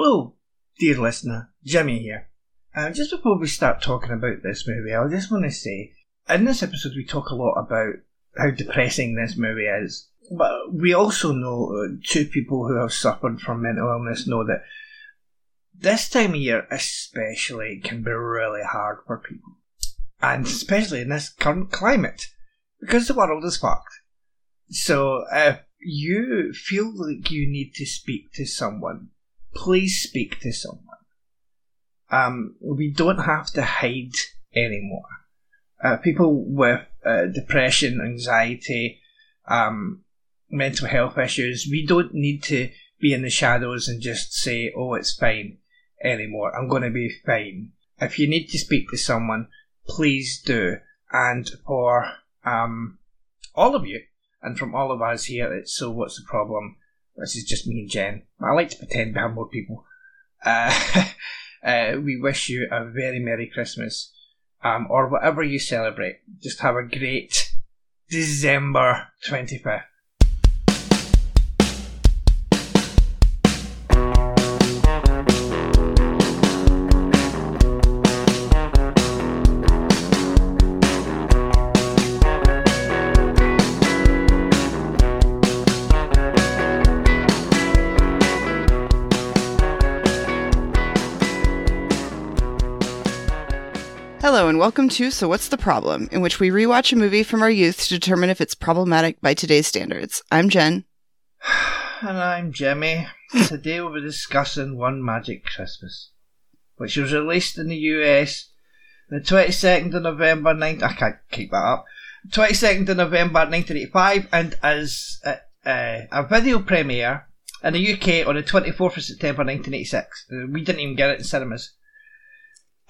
Hello, dear listener, Jimmy here. Uh, just before we start talking about this movie, I just want to say, in this episode we talk a lot about how depressing this movie is, but we also know uh, two people who have suffered from mental illness know that this time of year especially can be really hard for people. And especially in this current climate, because the world is fucked. So if you feel like you need to speak to someone, please speak to someone. Um, we don't have to hide anymore. Uh, people with uh, depression, anxiety, um, mental health issues, we don't need to be in the shadows and just say, oh, it's fine anymore. I'm going to be fine. If you need to speak to someone, please do. And for um, all of you, and from all of us here, it's So What's the Problem? This is just me and Jen. I like to pretend we have more people. Uh, uh, we wish you a very Merry Christmas, um, or whatever you celebrate. Just have a great December 25th. Welcome to So What's the Problem, in which we rewatch a movie from our youth to determine if it's problematic by today's standards. I'm Jen. And I'm Jimmy. Today we'll be discussing One Magic Christmas, which was released in the US the 22nd of November 19... I can't keep that up. 22nd of November 1985 and as a, uh, a video premiere in the UK on the 24th of September 1986. Uh, we didn't even get it in cinemas.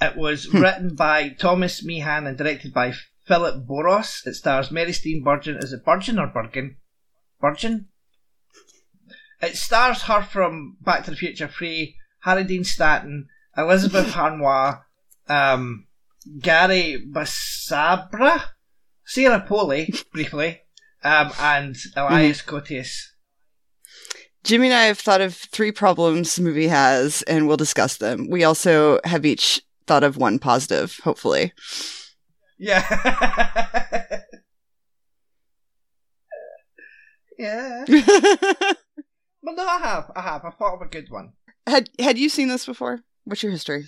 It was Hmm. written by Thomas Meehan and directed by Phillip Borsos. It stars Mary Steenburgen. Is it Burgeon or Bergen? Burgeon? It stars her from Back to the Future 3, Harry Dean Stanton, Elizabeth Harnois, um, Gary Basaraba, Sarah Polley, briefly, um, and Elias Koteas. Jimmy and I have thought of three problems the movie has, and we'll discuss them. We also have each thought of one positive, hopefully. Yeah. yeah. Well, no, I have. I have. I thought of a good one. had had you seen this before? What's your history?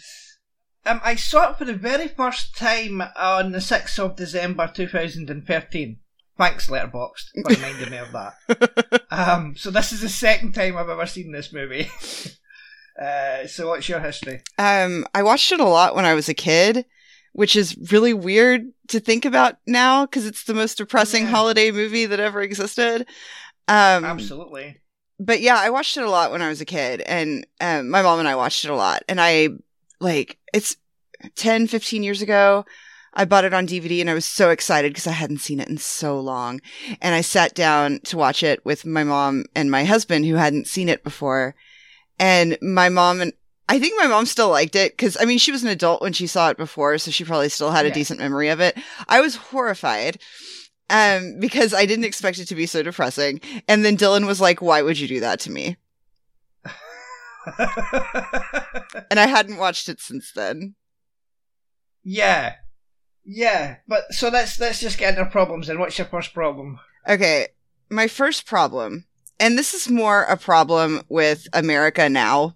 Um, I saw it for the very first time on the 6th of December 2013. Thanks, Letterboxd, for reminding me of that. Um, so this is the second time I've ever seen this movie. uh, so what's your history? Um, I watched it a lot when I was a kid, which is really weird to think about now because it's the most depressing Yeah. holiday movie that ever existed. Um, Absolutely. but yeah, I watched it a lot when I was a kid, and um, my mom and I watched it a lot. And I like it's 10, 15 years ago. I bought it on DVD and I was so excited because I hadn't seen it in so long. And I sat down to watch it with my mom and my husband who hadn't seen it before. And my mom and I think my mom still liked it because I mean, she was an adult when she saw it before, so she probably still had a Yeah. decent memory of it. I was horrified um, because I didn't expect it to be so depressing. And then Dylan was like, Why would you do that to me? And I hadn't watched it since then. yeah. Yeah. But so let's let's just get into problems and What's your first problem? Okay, my first problem, and this is more a problem with America now.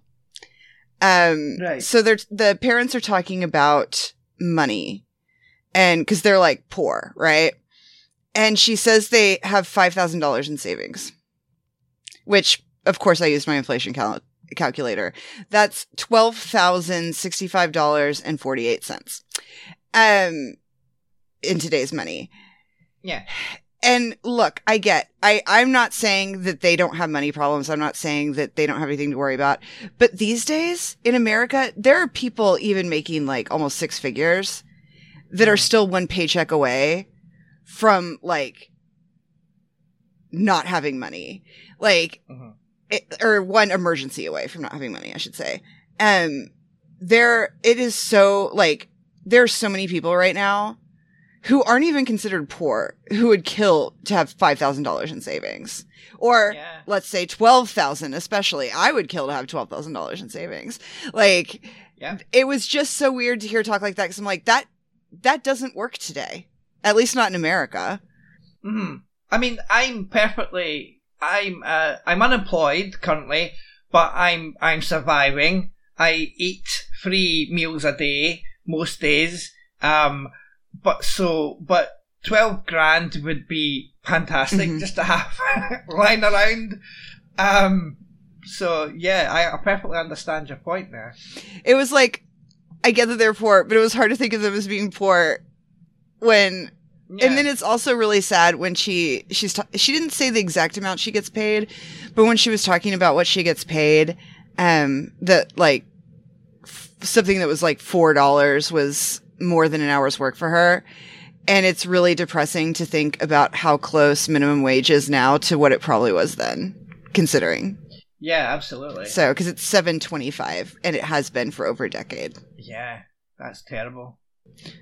Um, Right. so they're, the parents are talking about money and because they're like poor, right? And she says they have $5,000 in savings, which of course I used my inflation cal- calculator. That's $12,065.48. Um, in today's money. Yeah. And look, I get, I, I'm not saying that they don't have money problems. I'm not saying that they don't have anything to worry about. But these days in America, there are people even making like almost six figures that are still one paycheck away from like not having money. Like, Mhm. it, or one emergency away from not having money, I should say. Um, there, it is so like, there are so many people right now who aren't even considered poor who would kill to have $5,000 in savings. Or Yeah. let's say 12,000 especially. I would kill to have $12,000 in savings. Like Yeah. it was just so weird to hear talk like that cuz I'm like that that doesn't work today. At least not in America. hmm I mean, I'm perfectly. I'm uh, I'm unemployed currently, but I'm I'm surviving. I eat three meals a day most days. Um, but so but twelve grand would be fantastic Mhm. just to have lying around. Um, so yeah, I, I perfectly understand your point there. It was like I get that they're poor, but it was hard to think of them as being poor when Yeah. And then it's also really sad when she she's ta- she didn't say the exact amount she gets paid, but when she was talking about what she gets paid, um, that like f- something that was like four dollars was more than an hour's work for her, and it's really depressing to think about how close minimum wage is now to what it probably was then, considering. yeah, absolutely. So because it's seven twenty five, and it has been for over a decade. yeah, that's terrible.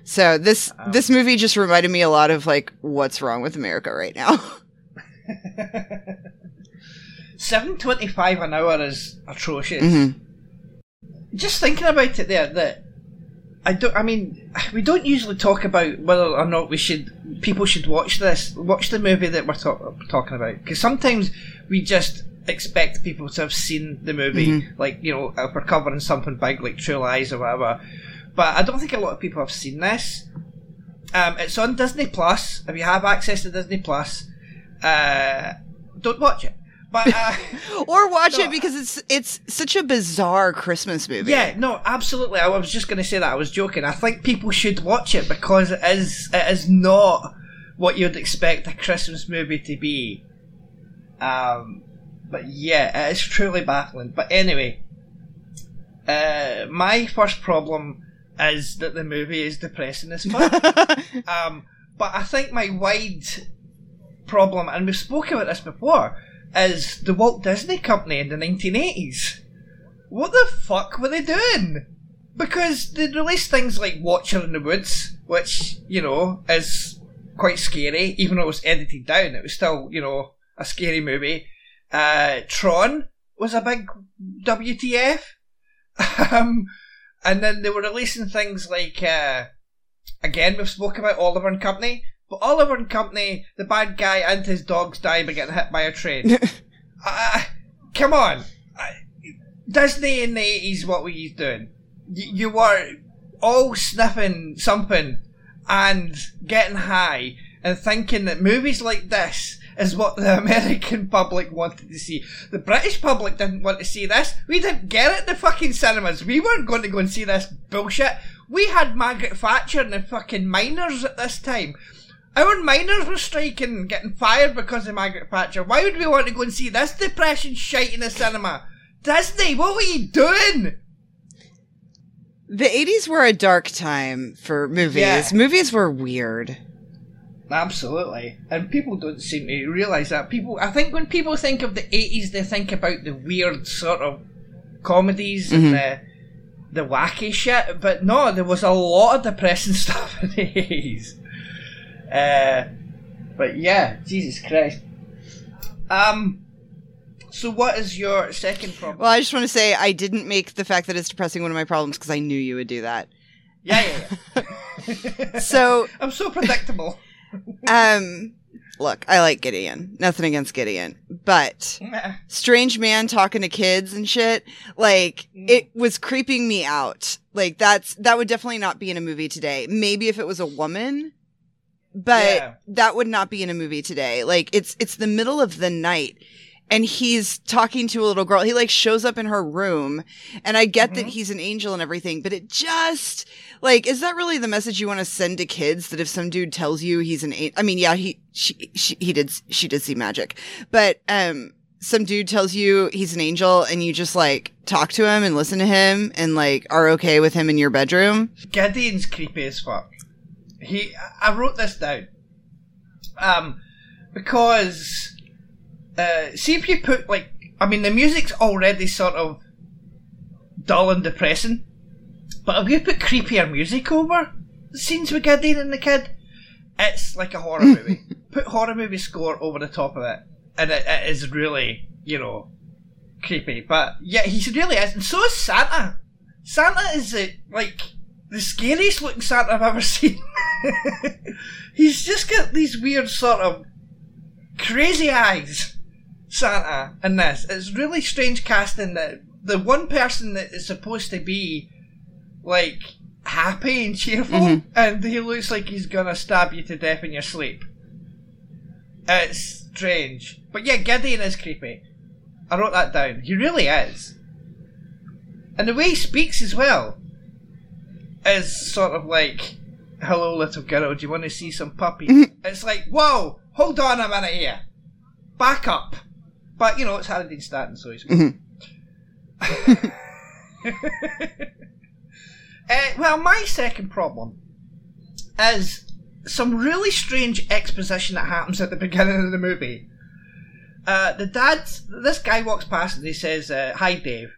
So this Um, this movie just reminded me a lot of like what's wrong with America right now. Seven twenty-five an hour is atrocious. Mhm. Just thinking about it, there that I don't. I mean, we don't usually talk about whether or not we should. People should watch this, watch the movie that we're talk, talking about, because sometimes we just expect people to have seen the movie, Mhm. like you know, if we're covering something big like True Lies or whatever. But I don't think a lot of people have seen this. Um, it's on Disney Plus. If you have access to Disney Plus, uh, don't watch it. But uh, or watch No, it because it's it's such a bizarre Christmas movie. yeah, no, absolutely. I was just going to say that. I was joking. I think people should watch it because it is it is not what you'd expect a Christmas movie to be. Um, but yeah, it is truly baffling. But anyway, uh, my first problem is that the movie is depressing as fuck. Um, but I think my wide problem, and we've spoken about this before, is the Walt Disney Company in the 1980s. What the fuck were they doing? Because they released things like Watcher in the Woods, which, you know, is quite scary, even though it was edited down, it was still, you know, a scary movie. Uh, Tron was a big WTF. um, and then they were releasing things like, uh, again, we've spoken about Oliver and Company, but Oliver and Company, the bad guy and his dogs die by getting hit by a train. uh, come on. Disney in the 80s, what were you doing? Y- you were all sniffing something and getting high and thinking that movies like this is what the American public wanted to see. The British public didn't want to see this. We didn't get it in the fucking cinemas. We weren't going to go and see this bullshit. We had Margaret Thatcher and the fucking miners at this time. Our miners were striking getting fired because of Margaret Thatcher. Why would we want to go and see this depression shite in the cinema? Disney, what were you doing? the 80s were a dark time for movies. Yeah. Movies were weird. Absolutely. And people don't seem to realise that. People I think when people think of the eighties they think about the weird sort of comedies Mhm. and the the wacky shit. But no, there was a lot of depressing stuff in the eighties. Uh but yeah, Jesus Christ. Um so what is your second problem? Well, I just want to say I didn't make the fact that it's depressing one of my problems because I knew you would do that. yeah, yeah, yeah. So, I'm so predictable. um, look, I like Gideon. Nothing against Gideon, but strange man talking to kids and shit like Mm. it was creeping me out like that's that would definitely not be in a movie today maybe if it was a woman but Yeah. that would not be in a movie today like it's it's the middle of the night and he's talking to a little girl he like shows up in her room and i get that Mhm. he's an angel and everything but it just like is that really the message you want to send to kids that if some dude tells you he's an angel i mean yeah he she, she he did she did see magic but um some dude tells you he's an angel and you just like talk to him and listen to him and like are okay with him in your bedroom. Gideon's creepy as fuck. He, I wrote this down, um, because, uh, see if you put like, I mean, the music's already sort of dull and depressing, but if you put creepier music over the scenes with Gideon and the kid, It's like a horror movie. Put horror movie score over the top of it, and it, it is really, you know, creepy. But yeah, he really is, and so is Santa. Santa is uh, like the scariest looking Santa I've ever seen. He's just got these weird sort of crazy eyes. Santa in this. It's really strange casting that the one person that is supposed to be like happy and cheerful, Mhm. and he looks like he's gonna stab you to death in your sleep. It's strange. But yeah, Gideon is creepy. I wrote that down. He really is. And the way he speaks as well is sort of like, hello little girl, do you want to see some puppies? Mhm. It's like, whoa, hold on a minute here. Back up. But, you know, it's Harry Dean Stanton, so he's... Mhm. Uh, well, my second problem is some really strange exposition that happens at the beginning of the movie. Uh, the dad, this guy walks past and he says, uh, "Hi, Dave,"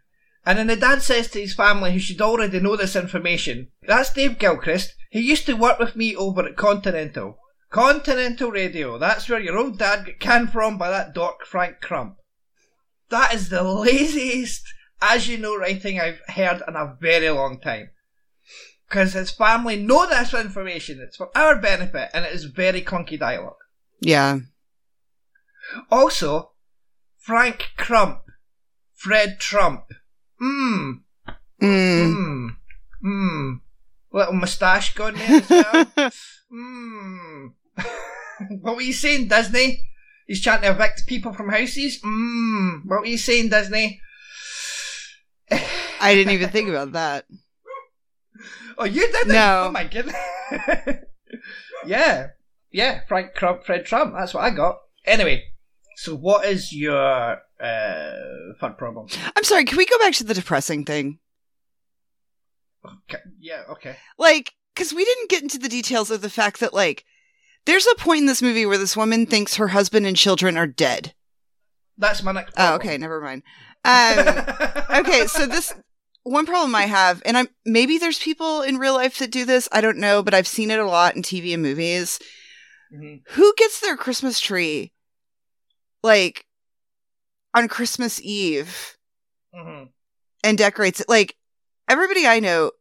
and then the dad says to his family, who should already know this information, "That's Dave Gilchrist. He used to work with me over at Continental, Continental Radio. That's where your old dad got canned from by that dork Frank Crump." That is the laziest, as you know, writing I've heard in a very long time because his family know this information. It's for our benefit, and it is very clunky dialogue. Yeah. Also, Frank Crump, Fred Trump. Mmm, Mm. mmm, mmm. Little moustache gone there as well. Mmm. what were you saying, Disney? He's trying to evict people from houses? Mmm. What were you saying, Disney? I didn't even think about that. Oh, you didn't? No. Oh my goodness. yeah. Yeah, Frank Crump, Fred Trump. That's what I got. Anyway, so what is your uh, third problem? I'm sorry, can we go back to the depressing thing? Okay. Yeah, okay. Like, because we didn't get into the details of the fact that, like, there's a point in this movie where this woman thinks her husband and children are dead. That's my next Oh, okay, never mind. Um, okay, so this one problem I have, and I'm maybe there's people in real life that do this. I don't know, but I've seen it a lot in TV and movies. Mhm. Who gets their Christmas tree like on Christmas Eve Mhm. and decorates it? Like everybody I know,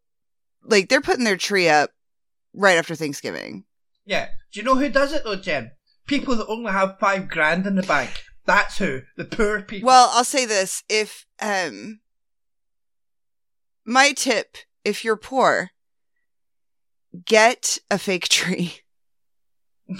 like they're putting their tree up right after Thanksgiving. Yeah. Do you know who does it though, Jen? People that only have five grand in the bank. That's who. The poor people. Well, I'll say this: if um, my tip, if you're poor, get a fake tree.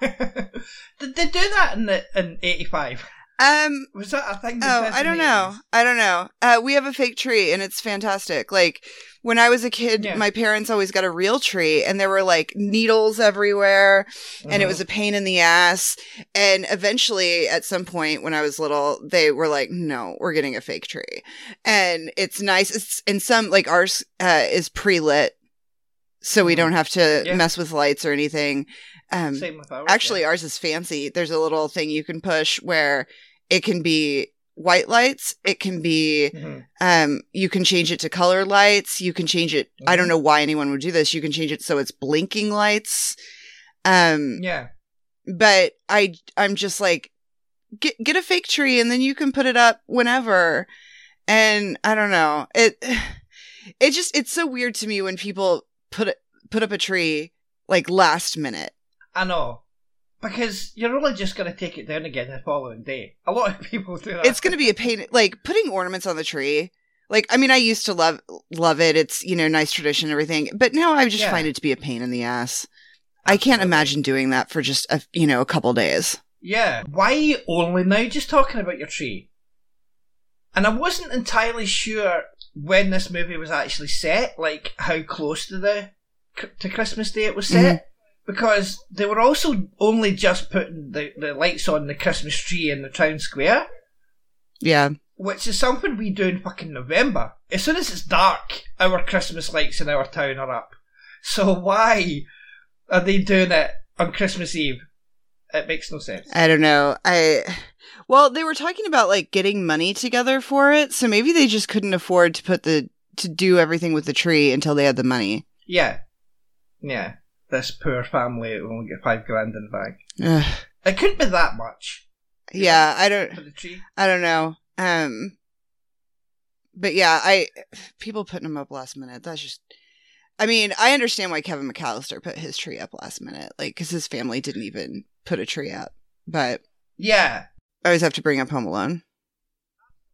Did they do that in the in eighty five? Um, Was that a thing? that Oh, I don't know. I don't know. Uh, we have a fake tree and it's fantastic. Like when I was a kid, Yeah. my parents always got a real tree and there were like needles everywhere and it Mhm. was a pain in the ass. And eventually at some point when I was little, they were like, no, we're getting a fake tree. And it's nice. It's in some like ours, uh, is pre-lit. So we Mhm. don't have to Yeah. mess with lights or anything. Um, Same with ours. Actually, ours is fancy. There's a little thing you can push where it can be white lights. It can be, yeah. Mhm. um, you can change it to color lights. You can change it. I don't Mhm. know why anyone would do this. You can change it so it's blinking lights. Um, Yeah. but I, I'm just like, get, get a fake tree and then you can put it up whenever. And I don't know. It, it just, it's so weird to me when people put put up a tree like last minute. I know. Because you're only just going to take it down again the following day. A lot of people do that. it's going to be a pain like putting ornaments on the tree like i mean i used to love love it it's you know nice tradition and everything but now i just Yeah. find it to be a pain in the ass i can't imagine doing that for just a you know a couple days Yeah. Why only now just talking about your tree? And I wasn't entirely sure when this movie was actually set, like how close to the to Christmas Day it was mm-hmm. set. Because they were also only just putting the, the lights on the Christmas tree in the town square, yeah which is something we do in fucking November. As soon as it's dark, our Christmas lights in our town are up. So why are they doing it on Christmas Eve? It makes no sense. i don't know i well they were talking about like getting money together for it so maybe they just couldn't afford to put the to do everything with the tree until they had the money Yeah. Yeah. This poor family will only get five grand in the bank. Ugh. It couldn't be that much yeah, I don't. for the tree. I don't know. Um, but yeah, I people putting them up last minute. That's just. I mean, I understand why Kevin McAllister put his tree up last minute, like because his family didn't even put a tree up. But Yeah, I always have to bring up Home Alone.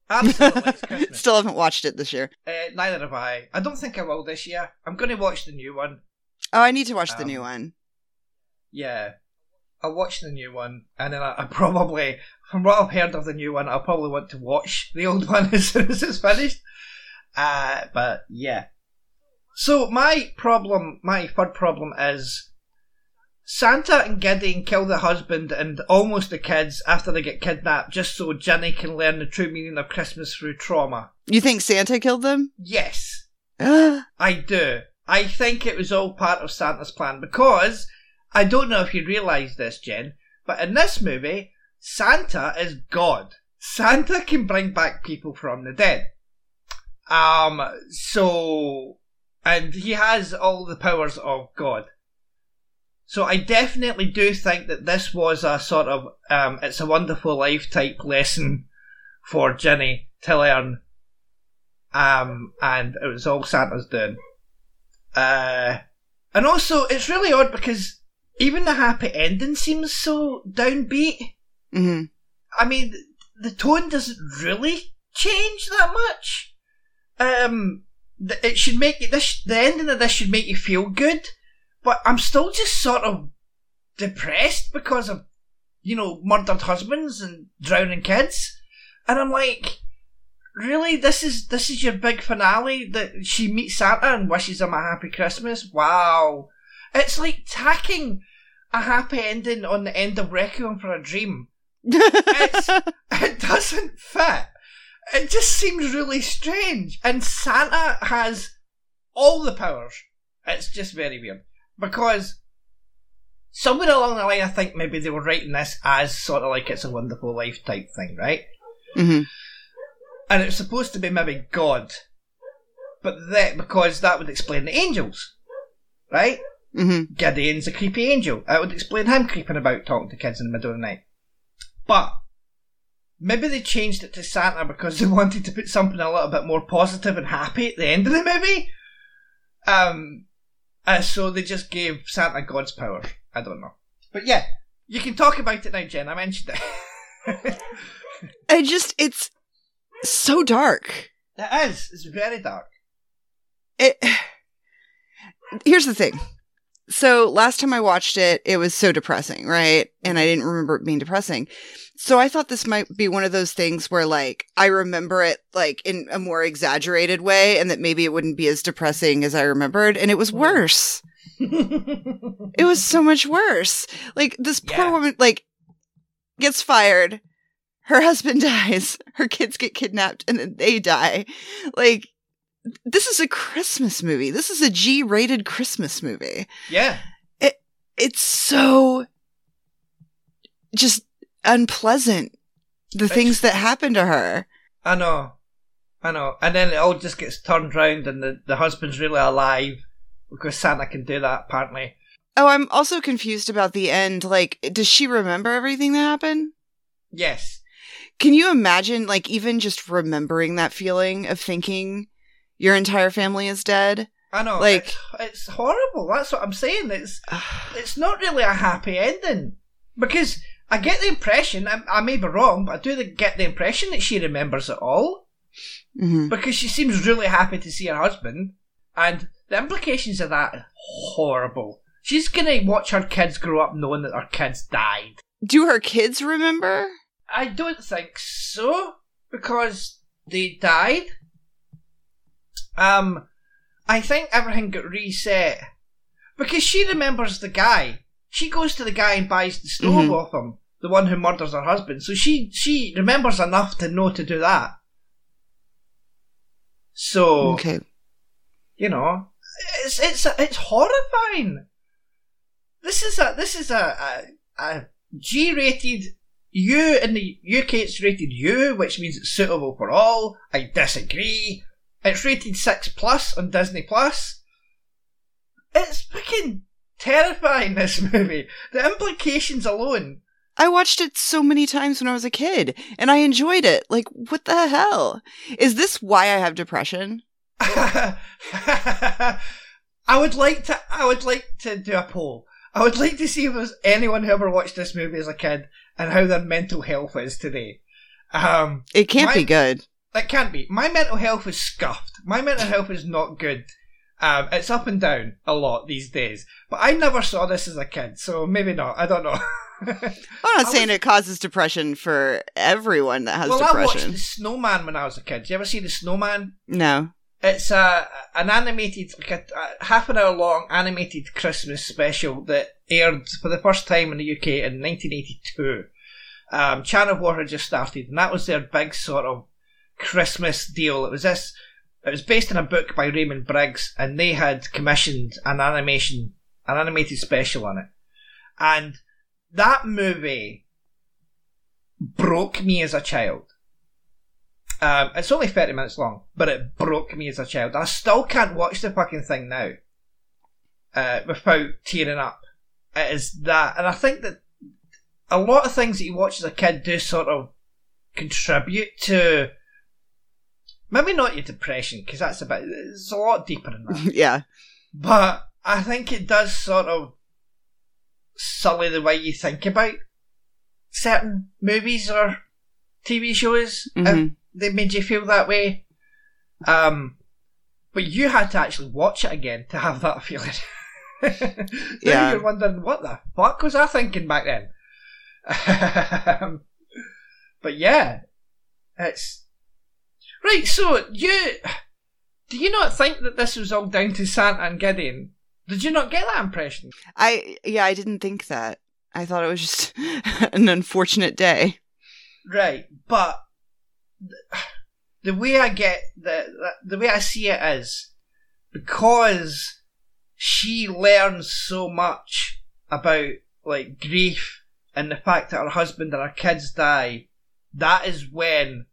absolutely. Still haven't watched it this year. Uh, neither have I. I don't think I will this year. I'm going to watch the new one. Oh, I need to watch the Um, new one. Yeah. I'll watch the new one, and then I, I probably, from what I've heard of the new one, I'll probably want to watch the old one as soon as it's finished. Uh, but yeah. So my problem, my third problem is Santa and Gideon kill the husband and almost the kids after they get kidnapped just so Ginny can learn the true meaning of Christmas through trauma. You think Santa killed them? Yes. I do. I think it was all part of Santa's plan because I don't know if you realise this, Jen, but in this movie, Santa is God. Santa can bring back people from the dead. Um, so, and he has all the powers of God. So I definitely do think that this was a sort of, um, it's a wonderful life type lesson for Ginny to learn. Um, and it was all Santa's doing. Uh, and also, it's really odd because even the happy ending seems so downbeat. hmm I mean, the tone doesn't really change that much. Um, it should make you this. The ending of this should make you feel good, but I'm still just sort of depressed because of you know murdered husbands and drowning kids, and I'm like, really, this is this is your big finale that she meets Santa and wishes him a happy Christmas. Wow, it's like tacking a happy ending on the end of Requiem for a Dream It's- it doesn't fit. It just seems really strange. And Santa has all the powers. It's just very weird. Because somewhere along the line, I think maybe they were writing this as sort of like it's a wonderful life type thing, right? hmm And it's supposed to be maybe God. But that, because that would explain the angels, right? hmm Gideon's a creepy angel. That would explain him creeping about talking to kids in the middle of the night. But maybe they changed it to Santa because they wanted to put something a little bit more positive and happy at the end of the movie. Um, uh, so they just gave Santa God's power. I don't know. But yeah, you can talk about it now, Jen. I mentioned it. I just, it's so dark. it is. It's very dark. It. Here's the thing. So last time I watched it, it was so depressing, right? And I didn't remember it being depressing. So I thought this might be one of those things where like I remember it like in a more exaggerated way and that maybe it wouldn't be as depressing as I remembered. And it was worse. It was so much worse. Like this poor Yeah. woman like gets fired, her husband dies, her kids get kidnapped, and then they die. Like this is a Christmas movie. This is a G-rated Christmas movie. yeah. It, It's so just unpleasant. The It's- things that happen to her. I know. I know. And then it all just gets turned around, and the, the husband's really alive because Santa can do that apparently. Oh, I'm also confused about the end. Like, does she remember everything that happened? Yes. Can you imagine, like, even just remembering that feeling of thinking your entire family is dead? I know. Like- it's, it's horrible. That's what I'm saying. It's it's not really a happy ending because I get the impression. I, I may be wrong, but I do get the impression that she remembers it all Mhm. because she seems really happy to see her husband, and the implications of that are horrible. She's gonna watch her kids grow up knowing that her kids died. Do her kids remember? I don't think so because they died. Um, I think everything got reset because she remembers the guy. She goes to the guy and buys the stove Mhm. off him, the one who murders her husband. So she she remembers enough to know to do that. So Okay. you know, it's it's it's horrifying. This is a this is a a, a G rated U in the UK. It's rated U, which means it's suitable for all. I disagree. It's rated six plus on Disney Plus. It's fucking terrifying. This movie, the implications alone. I watched it so many times when I was a kid and I enjoyed it. Like, what the hell? Is this why I have depression? I would like to. I would like to do a poll. I would like to see if there's anyone who ever watched this movie as a kid and how their mental health is today. Um, It can't my- be good. It can't be. My mental health is scuffed. My mental health is not good. Um, it's up and down a lot these days. But I never saw this as a kid, so maybe not. I don't know. I'm not I saying was- it causes depression for everyone that has well, I watched depression. The Snowman when I was a kid. Did you ever see The Snowman? No. It's a an animated, like a, a half an hour long animated Christmas special that aired for the first time in the UK in 1982. Um, Channel 4 had just started, and that was their big sort of Christmas deal. It was this. It was based on a book by Raymond Briggs, and they had commissioned an animation, an animated special on it, and that movie broke me as a child. Um, it's only 30 minutes long, but it broke me as a child. I still can't watch the fucking thing now uh, without tearing up. It is that. And I think that a lot of things that you watch as a kid do sort of contribute to maybe not your depression, because that's a bit, it's a lot deeper than that. yeah. But I think it does sort of sully the way you think about certain movies or TV shows. If Mhm. They made you feel that way. Um, but you had to actually watch it again to have that feeling. now Yeah. you're wondering what the fuck was I thinking back then. Um, but yeah, it's right. So you do you not think that this was all down to Santa and Gideon? Did you not get that impression? I yeah, I didn't think that. I thought it was just an unfortunate day. Right, but the way I get the the way I see it is because she learns so much about like grief and the fact that her husband and her kids die. That is when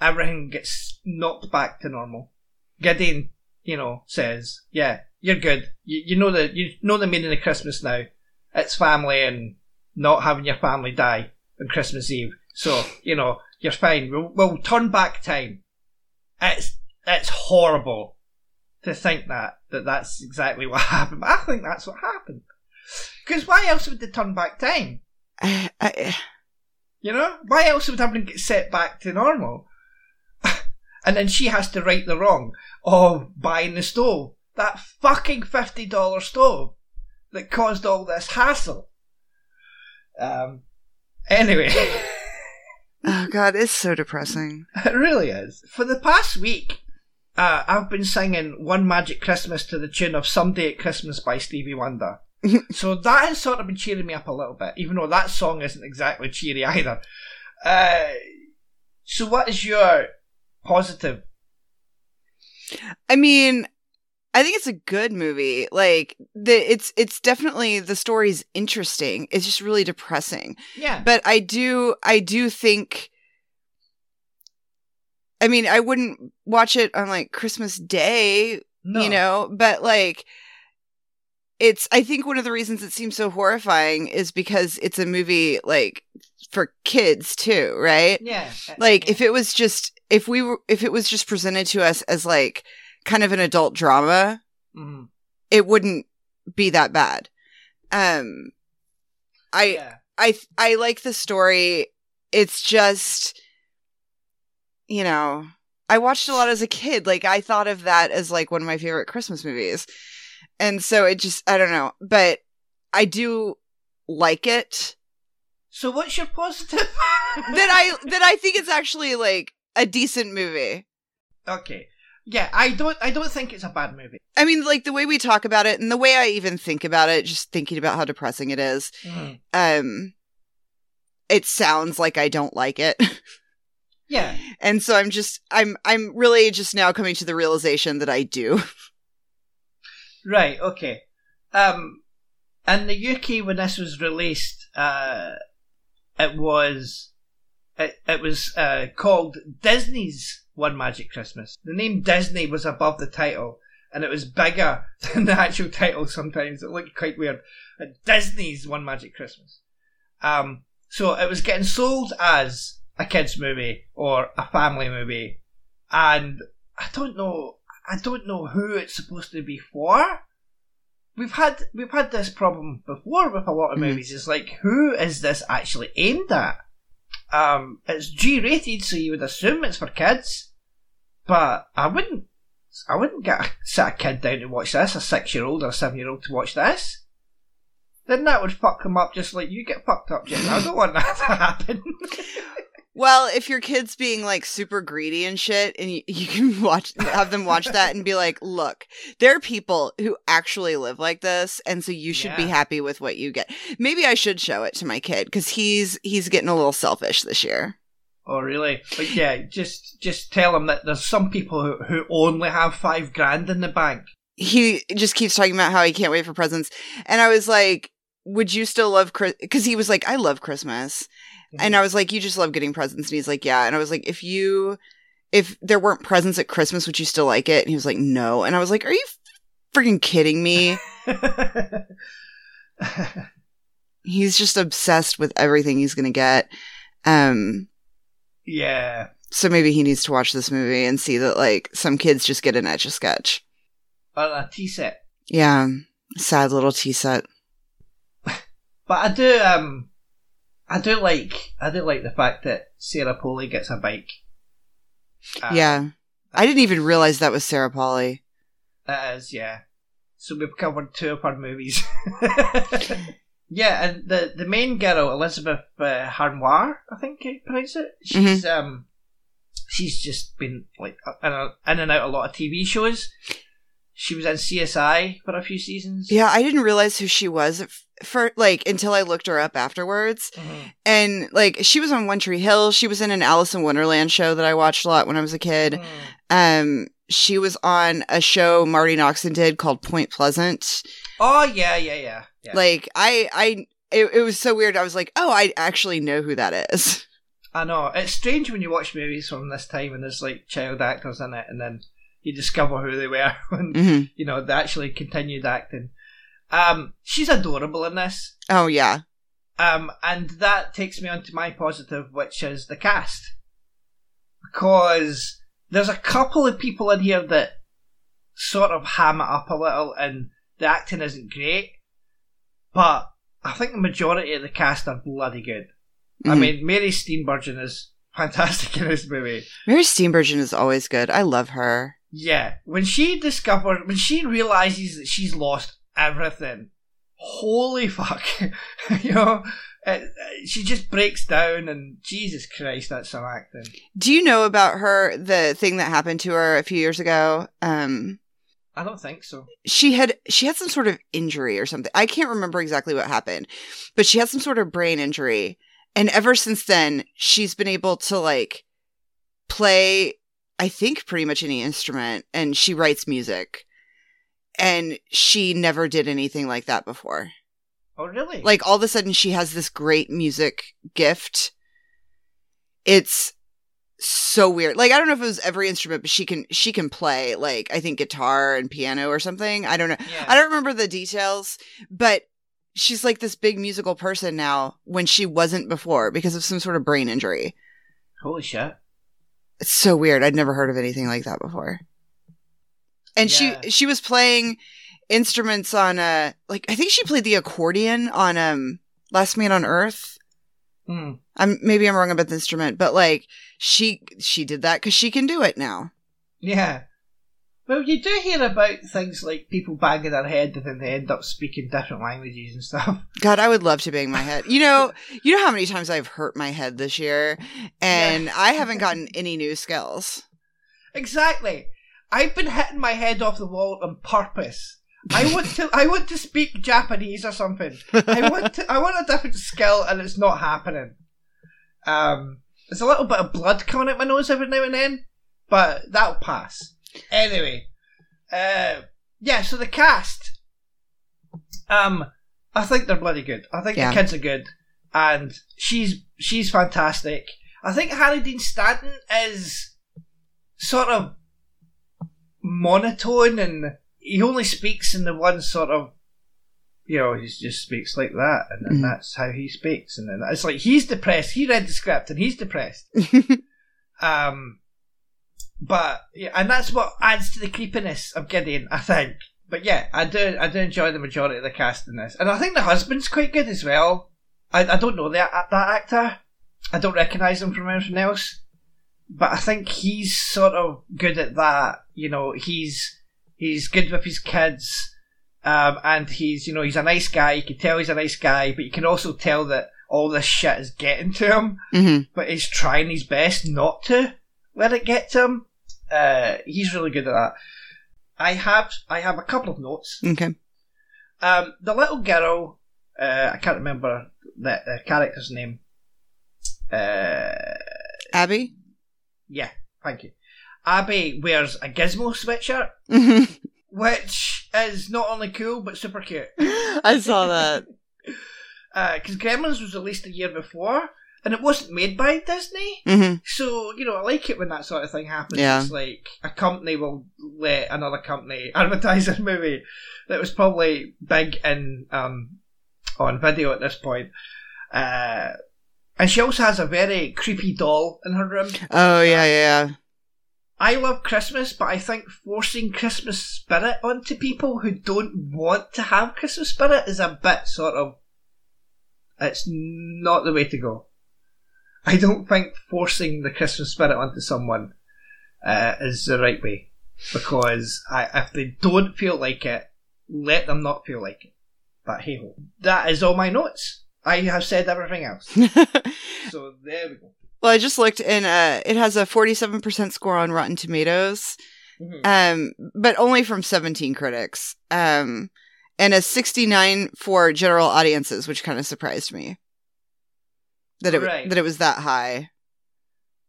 everything gets knocked back to normal. Gideon, you know, says, "Yeah, you're good. You, you know the you know the meaning of Christmas now. It's family and not having your family die on Christmas Eve. So you know you're fine. We'll, we'll turn back time. It's it's horrible to think that that that's exactly what happened. But I think that's what happened. Because why else would they turn back time? I, I, You know, why else would everything get set back to normal? and then she has to right the wrong of buying the stove, that fucking fifty dollar stove that caused all this hassle. Um. Anyway. oh god, it's so depressing. It really is. For the past week, uh, I've been singing One Magic Christmas to the tune of Someday at Christmas by Stevie Wonder. so that has sort of been cheering me up a little bit, even though that song isn't exactly cheery either. Uh, so what is your positive? I mean, I think it's a good movie. Like the it's it's definitely the story's interesting. It's just really depressing. Yeah. But I do I do think I mean, I wouldn't watch it on like Christmas Day, no. you know, but like it's I think one of the reasons it seems so horrifying is because it's a movie like for kids too, right? Yeah. Like if it was just if we were if it was just presented to us as like kind of an adult drama, Mhm. it wouldn't be that bad. Um I yeah. I I like the story. It's just you know, I watched a lot as a kid. Like I thought of that as like one of my favorite Christmas movies. And so it just I don't know, but I do like it. So what's your positive? That I that I think it's actually like a decent movie. okay. Yeah, I don't. I don't think it's a bad movie. I mean, like the way we talk about it and the way I even think about it, just thinking about how depressing it is. Mhm. Um it sounds like I don't like it. Yeah. and so I'm just I'm I'm really just now coming to the realization that I do. Right, okay. Um, in the UK when this was released, uh, it was it, it was uh, called Disney's One Magic Christmas. The name Disney was above the title, and it was bigger than the actual title. Sometimes it looked quite weird. Disney's One Magic Christmas. Um, so it was getting sold as a kids movie or a family movie, and I don't know. I don't know who it's supposed to be for. We've had we've had this problem before with a lot of Mhm. movies. It's like who is this actually aimed at? Um, it's G rated, so you would assume it's for kids, but I wouldn't. I wouldn't get a, sit a kid down to watch this, a six year old or a seven year old to watch this. Then that would fuck them up just like you get fucked up, Jen. I don't want that to happen. Well, if your kid's being like super greedy and shit, and you, you can watch, have them watch that and be like, look, there are people who actually live like this, and so you should be happy with what you get. Maybe I should show it to my kid because he's he's getting a little selfish this year. Oh, really? But yeah, just just tell him that there's some people who, who only have five grand in the bank. He just keeps talking about how he can't wait for presents, and I was like, would you still love Chris? Because he was like, I love Christmas. And I was like, you just love getting presents. And he's like, yeah. And I was like, if you, if there weren't presents at Christmas, would you still like it? And he was like, no. And I was like, are you freaking kidding me? he's just obsessed with everything he's going to get. Um, yeah. so maybe he needs to watch this movie and see that like some kids just get an etch a sketch. Or a tea set. Yeah. Sad little tea set. But I do um I do like I do like the fact that Sarah Polley gets a bike. Um, yeah. I didn't even realize that was Sarah Polley. That is, yeah. So we've covered two of her movies. yeah, and the the main girl, Elizabeth uh, Harnois, I think you pronounce it. She's um, she's just been like in, a, in and out a lot of TV shows. She was in CSI for a few seasons. Yeah. I didn't realize who she was for like until I looked her up afterwards. Mhm. And like she was on One Tree Hill. She was in an Alice in Wonderland show that I watched a lot when I was a kid. Mm. Um, she was on a show Marti Noxon did called Point Pleasant. Oh yeah, yeah, yeah. yeah. Like I, I, it, it was so weird. I was like, oh, I actually know who that is. I know it's strange when you watch movies from this time and there's like child actors in it, and then you discover who they were when hmm you know they actually continued acting. Um, she's adorable in this. Oh yeah, Um, and that takes me on to my positive, which is the cast. Because there's a couple of people in here that sort of ham it up a little, and the acting isn't great. But I think the majority of the cast are bloody good. I Mhm. mean, Mary Steenburgen is fantastic in this movie. Mary Steenburgen is always good. I love her. Yeah, when she discovers, when she realizes that she's lost everything, holy fuck, you know, it, it- she just breaks down, and Jesus Christ, that's some acting. Do you know about her? The thing that happened to her a few years ago. Um, I don't think so. she had she had some sort of injury or something. I can't remember exactly what happened, but she had some sort of brain injury, and ever since then, she's been able to like play. I think pretty much any instrument, and she writes music. And she never did anything like that before. Oh, really? like all of a sudden she has this great music gift it's so weird. Like i don't know if it was every instrument but she can she can play like i think guitar and piano or something. I don't know. Yeah. i don't remember the details but she's like this big musical person now when she wasn't before because of some sort of brain injury. Holy shit. it's so weird. I'd never heard of anything like that before. And Yeah. she she was playing instruments on a like i think she played the accordion on um last man on earth Hmm. I'm maybe I'm wrong about the instrument, but like she she did that because she can do it now. Yeah. Well, you do hear about things like people banging their head and then they end up speaking different languages and stuff. God, I would love to bang my head. You know, you know how many times I've hurt my head this year, and Yeah. I haven't gotten any new skills. Exactly. I've been hitting my head off the wall on purpose. I want to. I want to speak Japanese or something. I want to. I want a different skill, and it's not happening. Um, there's a little bit of blood coming out my nose every now and then, but that'll pass. Anyway, uh, yeah. So the cast, um, I think they're bloody good. I think Yeah. the kids are good, and she's she's fantastic. I think Harry Dean Stanton is sort of monotone and he only speaks in the one sort of you know, he just speaks like that, and, and Mhm. that's how he speaks. And then it's like he's depressed. He read the script, and he's depressed. um, but yeah, and that's what adds to the creepiness of Gideon, I think. But yeah, I do, I do enjoy the majority of the cast in this, and I think the husband's quite good as well. I, I don't know that that actor. I don't recognise him from anything else, but I think he's sort of good at that. You know, he's he's good with his kids. Um, and he's, you know, he's a nice guy. You can tell he's a nice guy, but you can also tell that all this shit is getting to him. hmm But he's trying his best not to let it get to him. Uh, he's really good at that. I have, I have a couple of notes. Okay. Um, the little girl, uh, I can't remember the, the character's name. Uh, Abby? yeah, thank you. Abby wears a Gizmo sweatshirt, Mhm. which is not only cool but super cute. I saw that. because Uh, Gremlins was released a year before, and it wasn't made by Disney. hmm So you know, I like it when that sort of thing happens. Yeah. It's like a company will let another company advertise a movie that was probably big in um, on video at this point. Uh, and she also has a very creepy doll in her room. Oh, yeah, yeah, I love Christmas, but I think forcing Christmas spirit onto people who don't want to have Christmas spirit is a bit sort of. It's not the way to go. I don't think forcing the Christmas spirit onto someone uh, is the right way. Because I, if they don't feel like it, let them not feel like it. But hey ho. That is all my notes. I have said everything else. So there we go. Well, I just looked and uh, it has a 47% score on Rotten Tomatoes. Mhm. um, but only from 17 critics, um, and a 69 for general audiences, which kind of surprised me that it Right. that it was that high.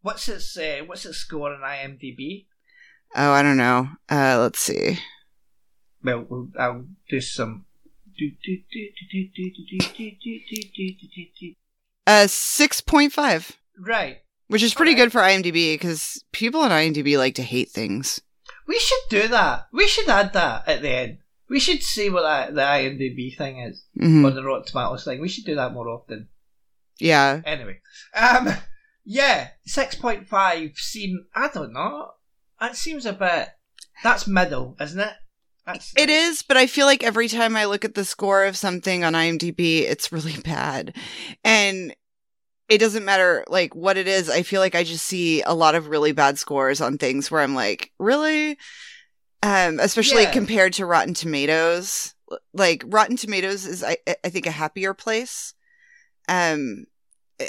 What's its uh, what's its score on IMDb? Oh, I don't know. Uh, let's see. Well, we'll I'll do some. Uh, 6.5, Right. which is pretty good for IMDb because people on IMDb like to hate things. We should do that. We should add that at the end. We should see what that, the IMDb thing is, Mhm. or the Rotten Tomatoes thing. We should do that more often. Yeah. Anyway, um, yeah, six point five seem. I don't know. That seems a bit. That's middle, isn't it? That's, It is, but I feel like every time I look at the score of something on IMDb, it's really bad. And it doesn't matter like what it is. I feel like I just see a lot of really bad scores on things where I'm like, really? Um, especially Yeah. compared to Rotten Tomatoes. Like Rotten Tomatoes is I I think a happier place. Um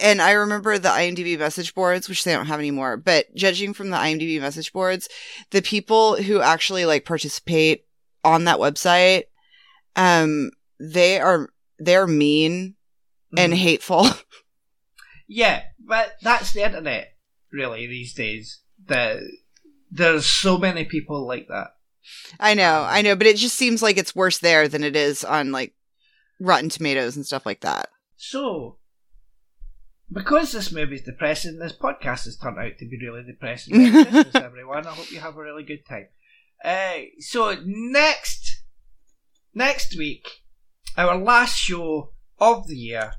and I remember the IMDb message boards, which they don't have anymore, but judging from the IMDb message boards, the people who actually like participate on that website, um, they are they're mean and Mhm. hateful. Yeah, but that's the internet, really, these days. The, there's so many people like that. I know, I know, but it just seems like it's worse there than it is on like Rotten Tomatoes and stuff like that. So, because this movie's depressing, this podcast has turned out to be really depressing. Merry Christmas, everyone. I hope you have a really good time. Uh, so next, next week, our last show of the year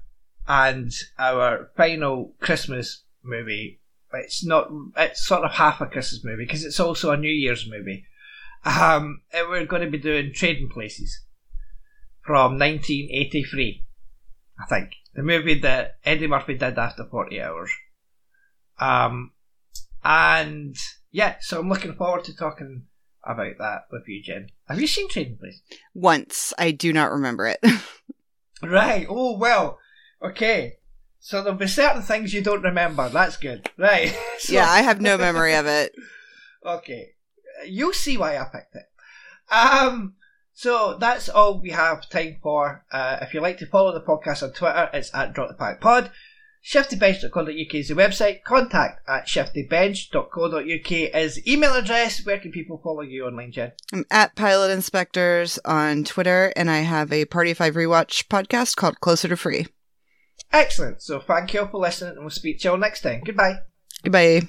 and our final Christmas movie. It's not. It's sort of half a Christmas movie because it's also a New Year's movie. Um, and we're going to be doing Trading Places from 1983. I think the movie that Eddie Murphy did after 40 Hours. Um, and yeah, so I'm looking forward to talking about that with you, Jen. Have you seen Trading Places? Once I do not remember it. Right. Oh well. Okay. So there'll be certain things you don't remember. That's good. Right. So- yeah, I have no memory of it. Okay. You'll see why I picked it. Um. So that's all we have time for. Uh, if you'd like to follow the podcast on Twitter, it's at Drop the Pack Pod. ShiftyBench.co.uk is the website. Contact at shiftybench.co.uk is email address. Where can people follow you online, Jen? I'm at Pilot Inspectors on Twitter, and I have a Party Five rewatch podcast called Closer to Free. Excellent. So thank you all for listening, and we'll speak to you all next time. Goodbye. Goodbye.